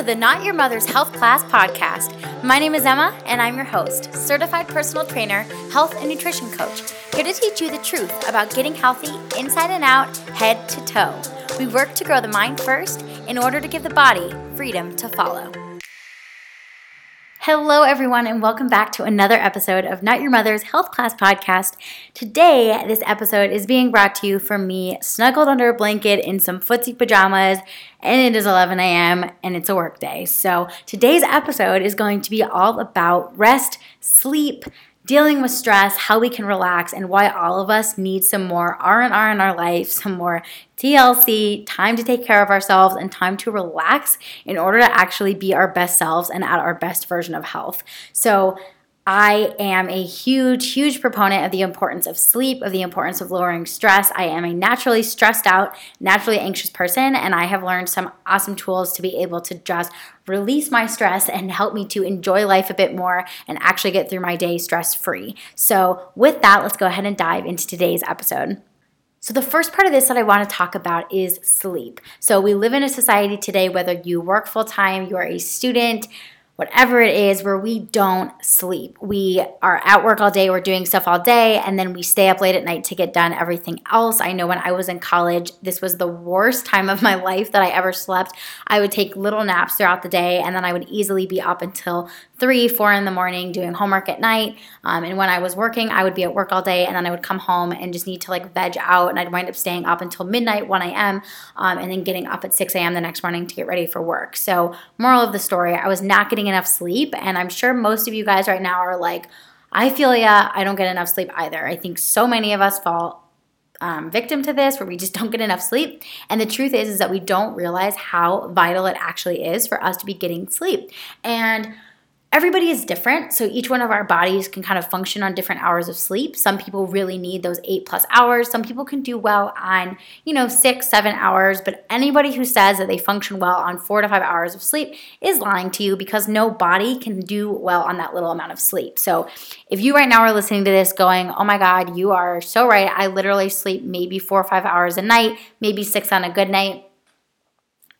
to the Not Your Mother's Health Class podcast. My name is Emma, and I'm your host, certified personal trainer, health and nutrition coach, here to teach you the truth about getting healthy inside and out, head to toe. We work to grow the mind first in order to give the body freedom to follow. Hello, everyone, and welcome back to another episode of Not Your Mother's Health Class Podcast. Today, this episode is being brought to you from me, snuggled under a blanket in some footsie pajamas, and it is 11 a.m. and it's a work day. So, today's episode is going to be all about rest, sleep, dealing with stress, how we can relax, and why all of us need some more R&R in our life, some more TLC, time to take care of ourselves and time to relax in order to actually be our best selves and at our best version of health. So, I am a huge, huge proponent of the importance of sleep, of the importance of lowering stress. I am a naturally stressed out, naturally anxious person, and I have learned some awesome tools to be able to just release my stress and help me to enjoy life a bit more and actually get through my day stress free. So, with that, let's go ahead and dive into today's episode. So, the first part of this that I want to talk about is sleep. So, we live in a society today, whether you work full time, you are a student, whatever it is, where we don't sleep. We are at work all day, we're doing stuff all day, and then we stay up late at night to get done everything else. I know when I was in college, this was the worst time of my life that I ever slept. I would take little naps throughout the day, and then I would easily be up until three, four in the morning doing homework at night. Um, and when I was working, I would be at work all day and then I would come home and just need to like veg out. And I'd wind up staying up until midnight, 1 a.m., um, and then getting up at 6 a.m. the next morning to get ready for work. So, moral of the story, I was not getting enough sleep. And I'm sure most of you guys right now are like, I feel yeah, I don't get enough sleep either. I think so many of us fall um, victim to this where we just don't get enough sleep and the truth is is that we don't realize how vital it actually is for us to be getting sleep and everybody is different. So each one of our bodies can kind of function on different hours of sleep. Some people really need those eight plus hours. Some people can do well on, you know, six, seven hours. But anybody who says that they function well on four to five hours of sleep is lying to you because no body can do well on that little amount of sleep. So if you right now are listening to this going, oh my God, you are so right. I literally sleep maybe four or five hours a night, maybe six on a good night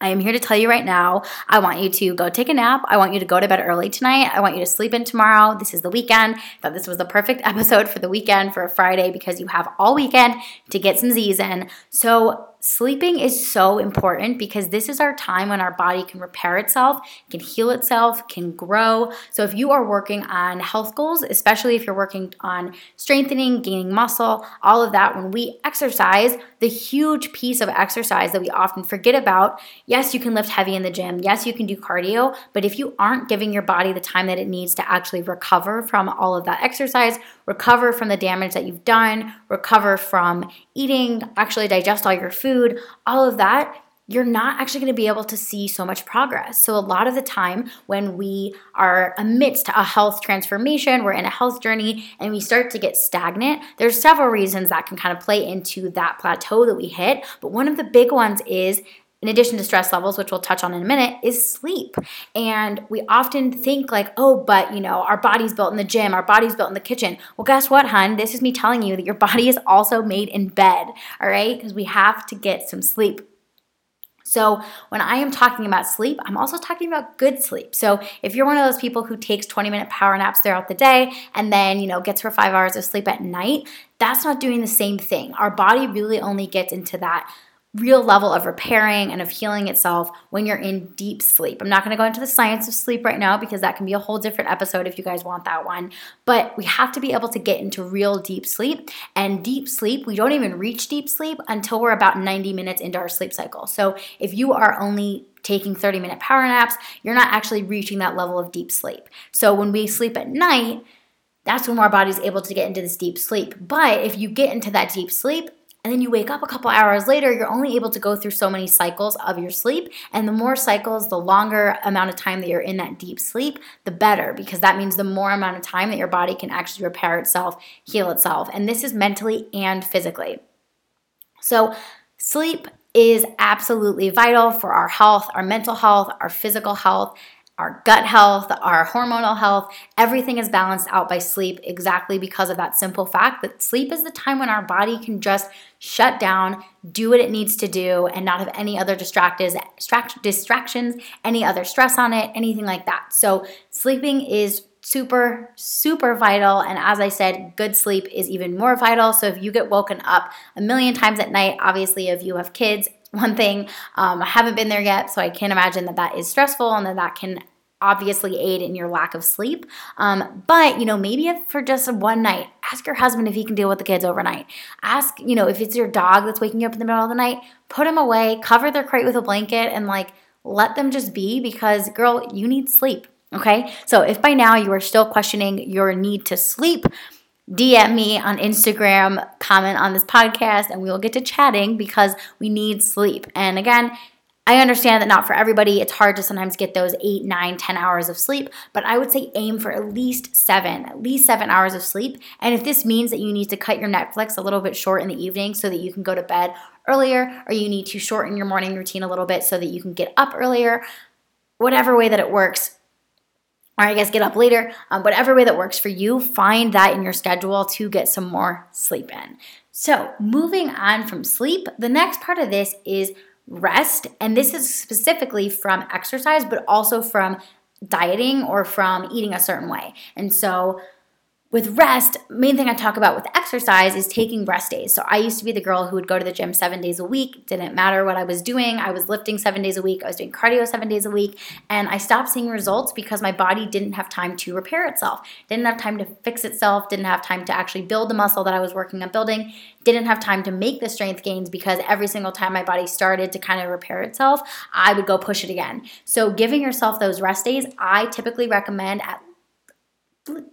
I am here to tell you right now. I want you to go take a nap. I want you to go to bed early tonight. I want you to sleep in tomorrow. This is the weekend. I thought this was the perfect episode for the weekend for a Friday because you have all weekend to get some Z's in. So sleeping is so important because this is our time when our body can repair itself, can heal itself, can grow. So if you are working on health goals, especially if you're working on strengthening, gaining muscle, all of that, when we exercise, the huge piece of exercise that we often forget about, yes, you can lift heavy in the gym, yes, you can do cardio, but if you aren't giving your body the time that it needs to actually recover from all of that exercise, recover from the damage that you've done, recover from eating, actually digest all your food, all of that, you're not actually going to be able to see so much progress. So, a lot of the time, when we are amidst a health transformation, we're in a health journey, and we start to get stagnant, there's several reasons that can kind of play into that plateau that we hit. But one of the big ones is in addition to stress levels, which we'll touch on in a minute, is sleep. And we often think, like, oh, but you know, our body's built in the gym, our body's built in the kitchen. Well, guess what, hun? This is me telling you that your body is also made in bed, all right? Because we have to get some sleep. So, when I am talking about sleep, I'm also talking about good sleep. So, if you're one of those people who takes 20 minute power naps throughout the day and then, you know, gets her five hours of sleep at night, that's not doing the same thing. Our body really only gets into that real level of repairing and of healing itself when you're in deep sleep. I'm not going to go into the science of sleep right now because that can be a whole different episode if you guys want that one. But we have to be able to get into real deep sleep. And deep sleep, we don't even reach deep sleep until we're about 90 minutes into our sleep cycle. So if you are only taking 30 minute power naps, you're not actually reaching that level of deep sleep. So when we sleep at night, that's when our body's able to get into this deep sleep. But if you get into that deep sleep, and then you wake up a couple hours later, you're only able to go through so many cycles of your sleep. And the more cycles, the longer amount of time that you're in that deep sleep, the better, because that means the more amount of time that your body can actually repair itself, heal itself. And this is mentally and physically. So, sleep is absolutely vital for our health, our mental health, our physical health our gut health, our hormonal health, everything is balanced out by sleep exactly because of that simple fact that sleep is the time when our body can just shut down, do what it needs to do, and not have any other distractions, any other stress on it, anything like that. So, sleeping is super, super vital. And as I said, good sleep is even more vital. So, if you get woken up a million times at night, obviously, if you have kids, one thing. Um, I haven't been there yet, so I can't imagine that that is stressful and that that can obviously aid in your lack of sleep. Um, but, you know, maybe for just one night, ask your husband if he can deal with the kids overnight. Ask, you know, if it's your dog that's waking you up in the middle of the night, put him away, cover their crate with a blanket, and like let them just be because, girl, you need sleep. Okay. So if by now you are still questioning your need to sleep, DM me on Instagram, comment on this podcast, and we will get to chatting because we need sleep. And again, I understand that not for everybody, it's hard to sometimes get those eight, nine, ten hours of sleep, but I would say aim for at least seven, at least seven hours of sleep. And if this means that you need to cut your Netflix a little bit short in the evening so that you can go to bed earlier, or you need to shorten your morning routine a little bit so that you can get up earlier, whatever way that it works, or I guess get up later, um, whatever way that works for you, find that in your schedule to get some more sleep in. So, moving on from sleep, the next part of this is rest. And this is specifically from exercise, but also from dieting or from eating a certain way. And so, with rest, main thing I talk about with exercise is taking rest days. So I used to be the girl who would go to the gym 7 days a week, didn't matter what I was doing. I was lifting 7 days a week, I was doing cardio 7 days a week, and I stopped seeing results because my body didn't have time to repair itself. Didn't have time to fix itself, didn't have time to actually build the muscle that I was working on building, didn't have time to make the strength gains because every single time my body started to kind of repair itself, I would go push it again. So giving yourself those rest days, I typically recommend at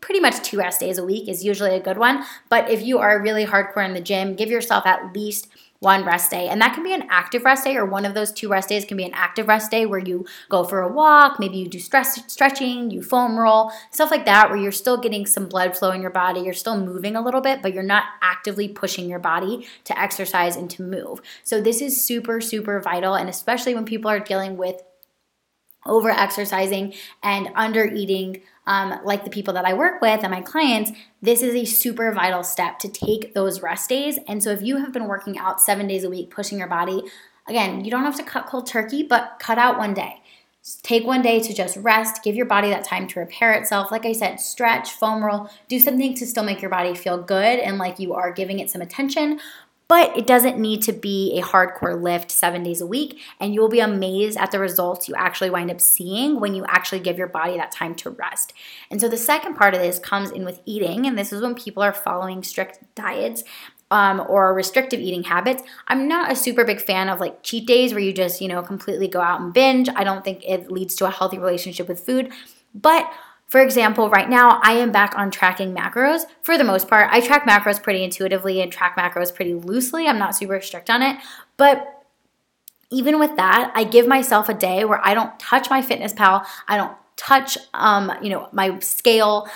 pretty much two rest days a week is usually a good one. But if you are really hardcore in the gym, give yourself at least one rest day. And that can be an active rest day, or one of those two rest days can be an active rest day where you go for a walk, maybe you do stress, stretching, you foam roll, stuff like that, where you're still getting some blood flow in your body. You're still moving a little bit, but you're not actively pushing your body to exercise and to move. So, this is super, super vital. And especially when people are dealing with over exercising and under eating um, like the people that I work with and my clients, this is a super vital step to take those rest days. And so if you have been working out seven days a week, pushing your body, again, you don't have to cut cold turkey, but cut out one day. Take one day to just rest, give your body that time to repair itself. Like I said, stretch, foam roll, do something to still make your body feel good and like you are giving it some attention, but it doesn't need to be a hardcore lift seven days a week. And you will be amazed at the results you actually wind up seeing when you actually give your body that time to rest. And so the second part of this comes in with eating. And this is when people are following strict diets. Um, or restrictive eating habits. I'm not a super big fan of like cheat days where you just, you know, completely go out and binge. I don't think it leads to a healthy relationship with food. But for example, right now I am back on tracking macros for the most part. I track macros pretty intuitively and track macros pretty loosely. I'm not super strict on it, but even with that, I give myself a day where I don't touch MyFitnessPal. I don't touch um, you know, my scale.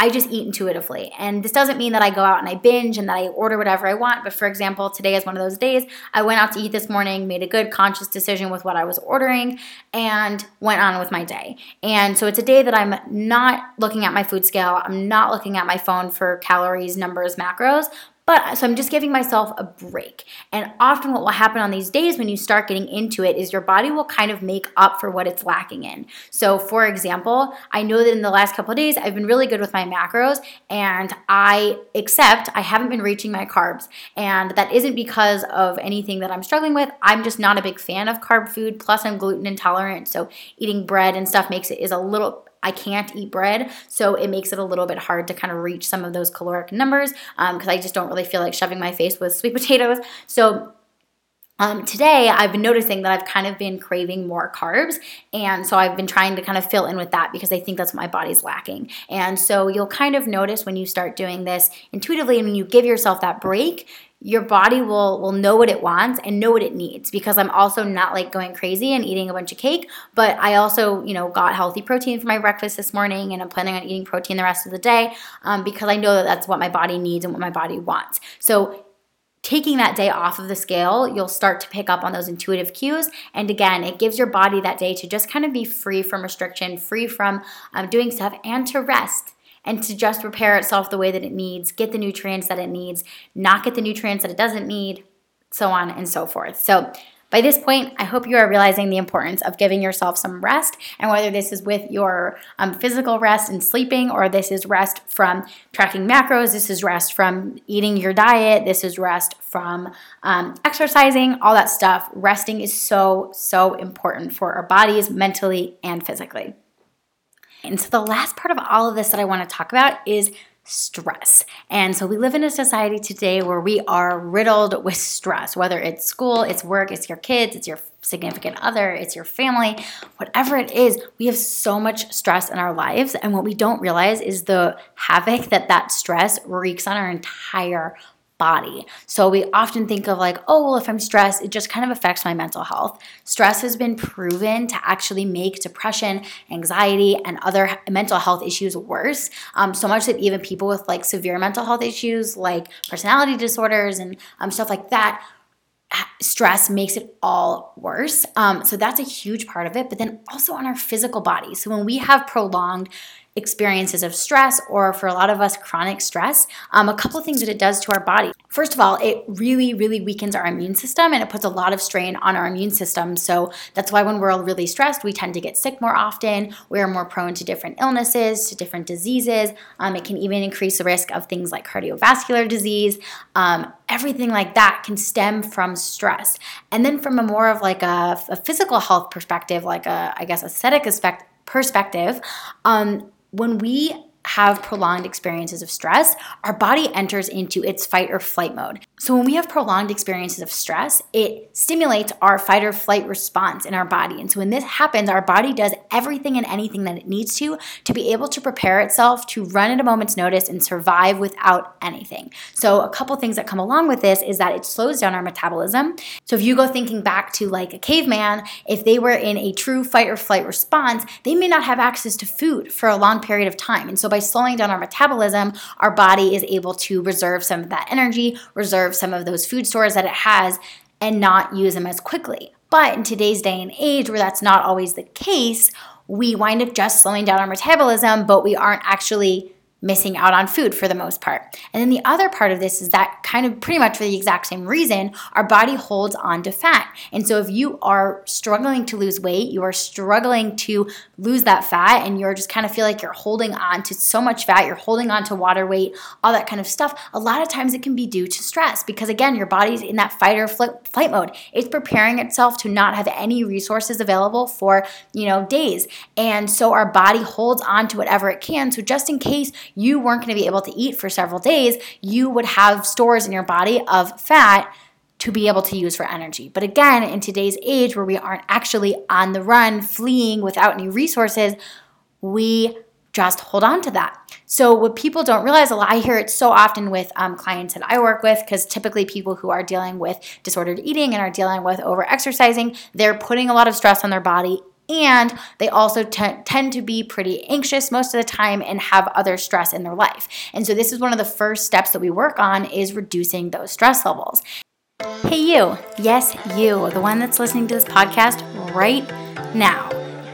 I just eat intuitively. And this doesn't mean that I go out and I binge and that I order whatever I want. But for example, today is one of those days. I went out to eat this morning, made a good conscious decision with what I was ordering, and went on with my day. And so it's a day that I'm not looking at my food scale, I'm not looking at my phone for calories, numbers, macros, but so I'm just giving myself a break. And often what will happen on these days when you start getting into it is your body will kind of make up for what it's lacking in. So for example, I know that in the last couple of days I've been really good with my macros and I accept I haven't been reaching my carbs. And that isn't because of anything that I'm struggling with. I'm just not a big fan of carb food. Plus I'm gluten intolerant. So eating bread and stuff makes it is a little I can't eat bread, so it makes it a little bit hard to kind of reach some of those caloric numbers because um, I just don't really feel like shoving my face with sweet potatoes. So um, today, I've been noticing that I've kind of been craving more carbs. And so I've been trying to kind of fill in with that because I think that's what my body's lacking. And so you'll kind of notice when you start doing this intuitively and when you give yourself that break, your body will will know what it wants and know what it needs because I'm also not like going crazy and eating a bunch of cake, but I also you know got healthy protein for my breakfast this morning and I'm planning on eating protein the rest of the day um, because I know that that's what my body needs and what my body wants. So taking that day off of the scale, you'll start to pick up on those intuitive cues. And again, it gives your body that day to just kind of be free from restriction, free from um, doing stuff, and to rest and to just repair itself the way that it needs, get the nutrients that it needs, not get the nutrients that it doesn't need, so on and so forth. So, by this point, I hope you are realizing the importance of giving yourself some rest, and whether this is with your um, physical rest and sleeping, or this is rest from tracking macros, this is rest from eating your diet, this is rest from um, exercising, all that stuff. Resting is so, so important for our bodies mentally and physically. And so, the last part of all of this that I want to talk about is stress. And so we live in a society today where we are riddled with stress, whether it's school, it's work, it's your kids, it's your significant other, it's your family, whatever it is, we have so much stress in our lives. And what we don't realize is the havoc that that stress wreaks on our entire body. So we often think of like, oh, well, if I'm stressed, it just kind of affects my mental health. Stress has been proven to actually make depression, anxiety, and other mental health issues worse. Um, so much that even people with like severe mental health issues, like personality disorders and um, stuff like that, stress makes it all worse. Um, so that's a huge part of it. But then also on our physical body. So when we have prolonged experiences of stress or for a lot of us chronic stress um, a couple of things that it does to our body. First of all it really really weakens our immune system and it puts a lot of strain on our immune system. So that's why when we're all really stressed we tend to get sick more often. We're more prone to different illnesses to different diseases. Um, it can even increase the risk of things like cardiovascular disease. Um, everything like that can stem from stress. And then from a more of like a, a physical health perspective like a i guess aesthetic aspect perspective um, when we have prolonged experiences of stress, our body enters into its fight or flight mode. So, when we have prolonged experiences of stress, it stimulates our fight or flight response in our body. And so, when this happens, our body does everything and anything that it needs to to be able to prepare itself to run at a moment's notice and survive without anything. So, a couple things that come along with this is that it slows down our metabolism. So, if you go thinking back to like a caveman, if they were in a true fight or flight response, they may not have access to food for a long period of time. And so, by slowing down our metabolism, our body is able to reserve some of that energy, reserve some of those food stores that it has and not use them as quickly. But in today's day and age, where that's not always the case, we wind up just slowing down our metabolism, but we aren't actually missing out on food for the most part. And then the other part of this is that kind of pretty much for the exact same reason, our body holds on to fat. And so if you are struggling to lose weight, you are struggling to lose that fat and you're just kind of feel like you're holding on to so much fat, you're holding on to water weight, all that kind of stuff, a lot of times it can be due to stress because again, your body's in that fight or flight mode. It's preparing itself to not have any resources available for, you know, days. And so our body holds on to whatever it can. So just in case you weren't going to be able to eat for several days, you would have stores in your body of fat to be able to use for energy. But again, in today's age where we aren't actually on the run, fleeing without any resources, we just hold on to that. So, what people don't realize, a lot, I hear it so often with um, clients that I work with, because typically people who are dealing with disordered eating and are dealing with over exercising, they're putting a lot of stress on their body and they also t- tend to be pretty anxious most of the time and have other stress in their life. And so this is one of the first steps that we work on is reducing those stress levels. Hey you. Yes, you, the one that's listening to this podcast right now.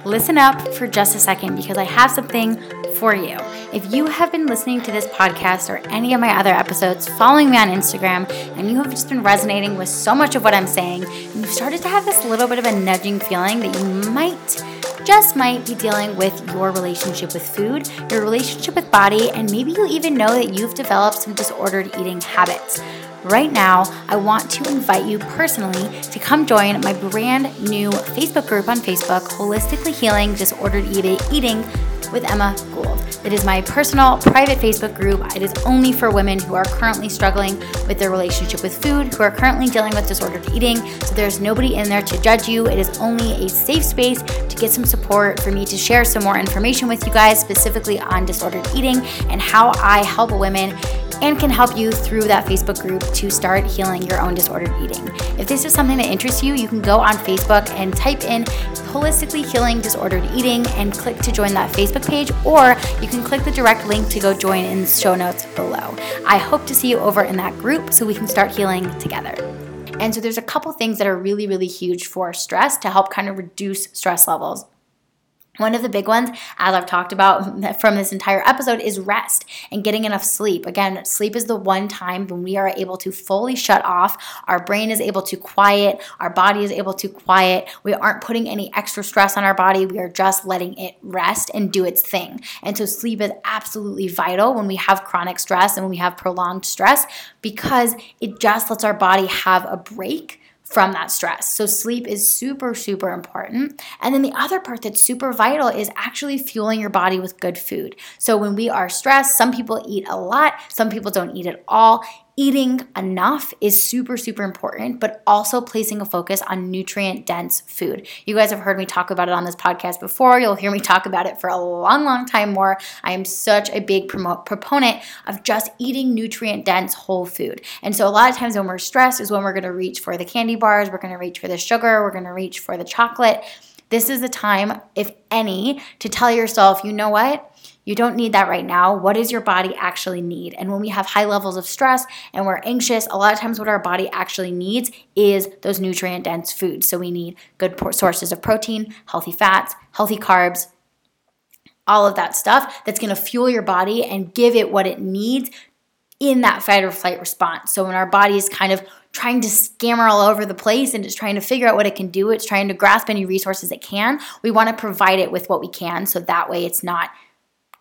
Listen up for just a second because I have something for you. If you have been listening to this podcast or any of my other episodes, following me on Instagram, and you have just been resonating with so much of what I'm saying, and you've started to have this little bit of a nudging feeling that you might just might be dealing with your relationship with food, your relationship with body, and maybe you even know that you've developed some disordered eating habits. Right now, I want to invite you personally to come join my brand new Facebook group on Facebook, Holistically Healing Disordered Eating with Emma Gould. It is my personal private Facebook group. It is only for women who are currently struggling with their relationship with food, who are currently dealing with disordered eating. So there's nobody in there to judge you. It is only a safe space to get some support for me to share some more information with you guys, specifically on disordered eating and how I help women and can help you through that Facebook group to start healing your own disordered eating. If this is something that interests you, you can go on Facebook and type in Holistically Healing Disordered Eating and click to join that Facebook page, or you can click the direct link to go join in the show notes below. I hope to see you over in that group so we can start healing together. And so there's a couple things that are really, really huge for stress to help kind of reduce stress levels. One of the big ones, as I've talked about from this entire episode, is rest and getting enough sleep. Again, sleep is the one time when we are able to fully shut off. Our brain is able to quiet, our body is able to quiet. We aren't putting any extra stress on our body. We are just letting it rest and do its thing. And so, sleep is absolutely vital when we have chronic stress and when we have prolonged stress because it just lets our body have a break from that stress. So, sleep is super, super important. And then the other part that's super vital is actually fueling your body with good food. So, when we are stressed, some people eat a lot, some people don't eat at all eating enough is super, super important, but also placing a focus on nutrient dense food. You guys have heard me talk about it on this podcast before. You'll hear me talk about it for a long, long time more. I am such a big promote, proponent of just eating nutrient dense whole food. And so, a lot of times when we're stressed, is when we're gonna reach for the candy bars, we're gonna reach for the sugar, we're gonna reach for the chocolate. This is the time, if any, to tell yourself, you know what? You don't need that right now. What does your body actually need? And when we have high levels of stress and we're anxious, a lot of times what our body actually needs is those nutrient dense foods. So we need good sources of protein, healthy fats, healthy carbs, all of that stuff that's to fuel your body and give it what it needs in that fight or flight response. So when our body is kind of trying to scammer all over the place and just trying to figure out what it can do, it's trying to grasp any resources it can, we want to provide it with what we can so that way it's not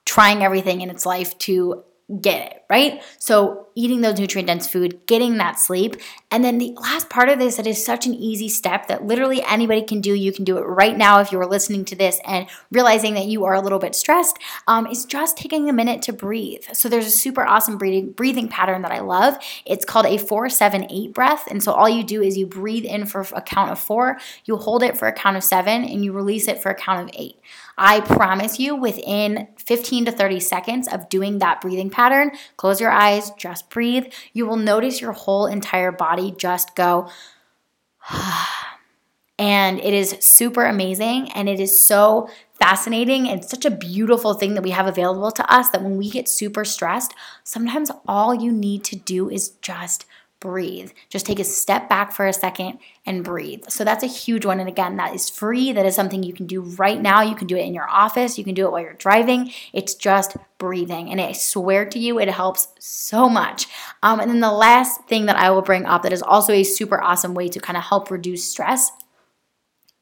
trying everything in its life to get it, right? So, eating those nutrient dense food, getting that sleep. And then the last part of this that is such an easy step that literally anybody can do, you can do it right now if you are listening to this and realizing that you are a little bit stressed, um, is just taking a minute to breathe. So, there's a super awesome breathing, breathing pattern that I love. It's called a 478 breath. And so, all you do is you breathe in for a count of four, you hold it for a count of seven, and you release it for a count of eight. I promise you, within 15 to 30 seconds of doing that breathing pattern, close your eyes, just breathe, you will notice your whole entire body just go. and it is super amazing and it is so fascinating and such a beautiful thing that we have available to us that when we get super stressed, sometimes all you need to do is just breathe. Just take a step back for a second and breathe. So that's a huge one. And again, that is free. That is something you can do right now. You can do it in your office, you can do it while you're driving. It's just breathing. And I swear to you, it helps so much. Um, and then the last thing that I will bring up that is also a super awesome way to kind of help reduce stress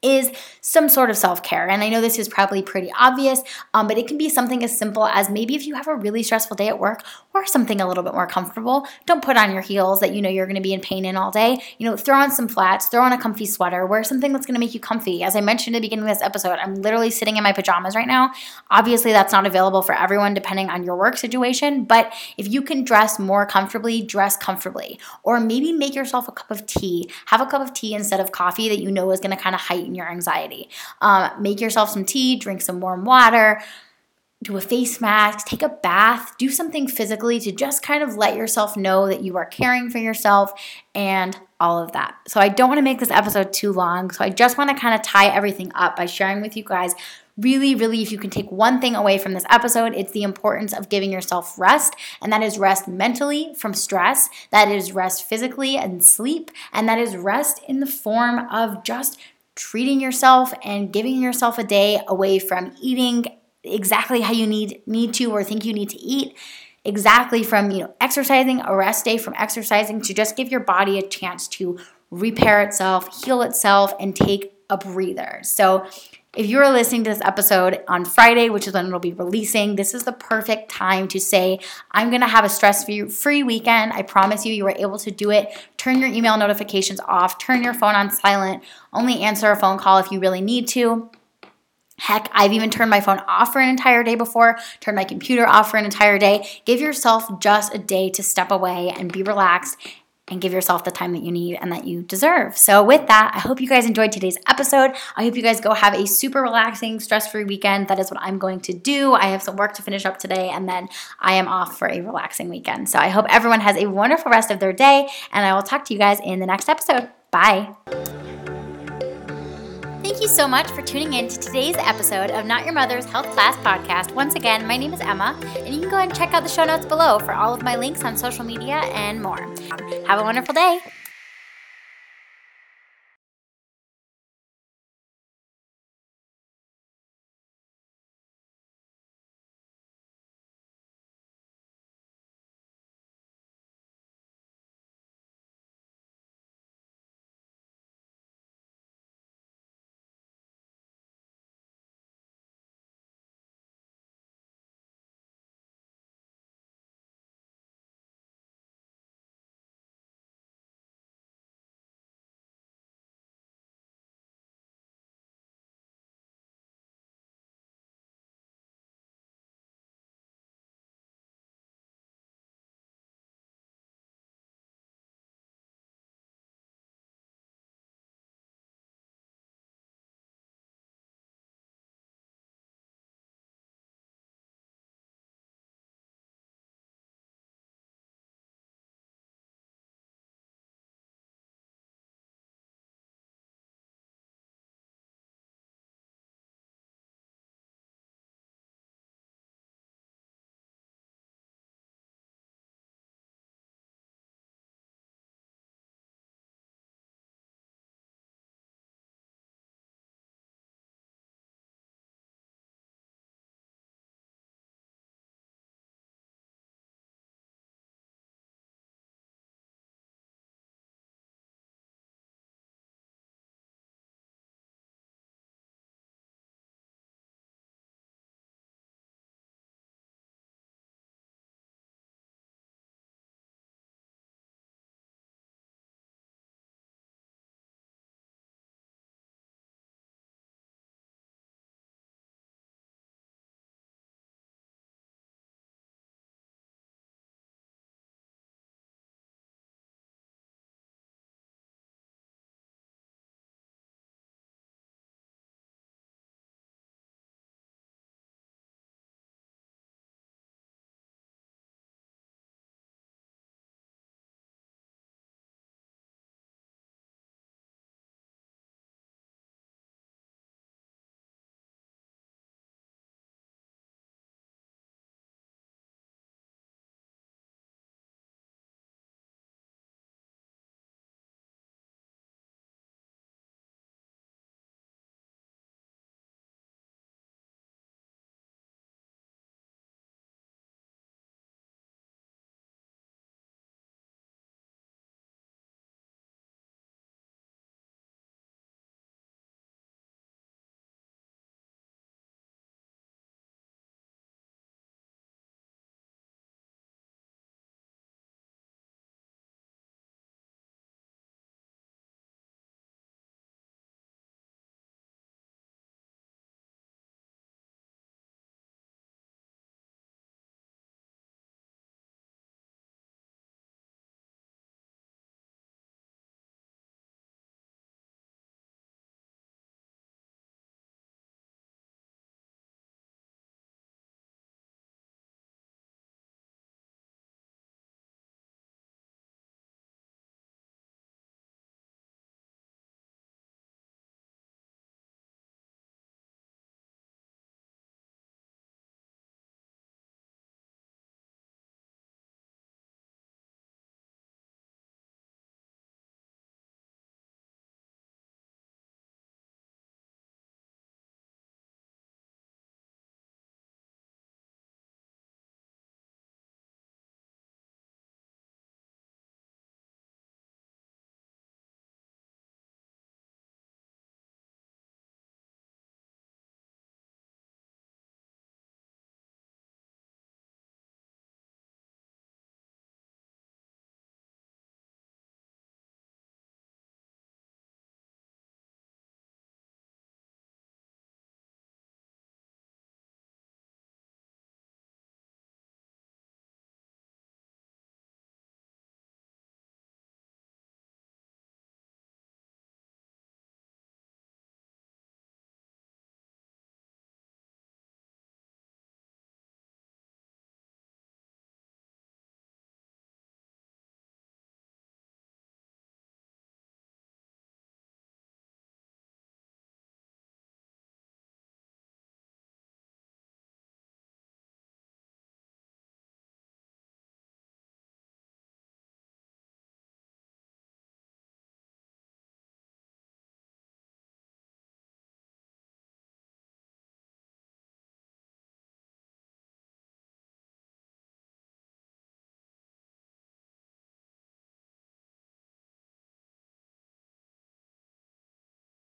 is some sort of self care. And I know this is probably pretty obvious, um, but it can be something as simple as maybe if you have a really stressful day at work or something a little bit more comfortable, don't put on your heels that you know you're to be in pain in all day. You know, throw on some flats, throw on a comfy sweater, wear something that's to make you comfy. As I mentioned at the beginning of this episode, I'm literally sitting in my pajamas right now. Obviously, that's not available for everyone depending on your work situation, but if you can dress more comfortably, dress comfortably. Or maybe make yourself a cup of tea. Have a cup of tea instead of coffee that you know is to kind of heighten your anxiety. Um, make yourself some tea, drink some warm water, do a face mask, take a bath, do something physically to just kind of let yourself know that you are caring for yourself and all of that. So, I don't want to make this episode too long. So, I just want to kind of tie everything up by sharing with you guys really, really, if you can take one thing away from this episode, it's the importance of giving yourself rest. And that is rest mentally from stress, that is rest physically and sleep, and that is rest in the form of just treating yourself and giving yourself a day away from eating exactly how you need need to or think you need to eat exactly from you know exercising a rest day from exercising to just give your body a chance to repair itself heal itself and take a breather. So if you're listening to this episode on Friday, which is when it'll be releasing, this is the perfect time to say, I'm going to have a stress free weekend. I promise you, you were able to do it. Turn your email notifications off, turn your phone on silent, only answer a phone call if you really need to. Heck, I've even turned my phone off for an entire day before, turned my computer off for an entire day. Give yourself just a day to step away and be relaxed and give yourself the time that you need and that you deserve. So, with that, I hope you guys enjoyed today's episode. I hope you guys go have a super relaxing, stress free weekend. That is what I'm going to do. I have some work to finish up today, and then I am off for a relaxing weekend. So, I hope everyone has a wonderful rest of their day, and I will talk to you guys in the next episode. Bye. Thank you so much for tuning in to today's episode of Not Your Mother's Health Class Podcast. Once again, my name is Emma, and you can go ahead and check out the show notes below for all of my links on social media and more. Have a wonderful day.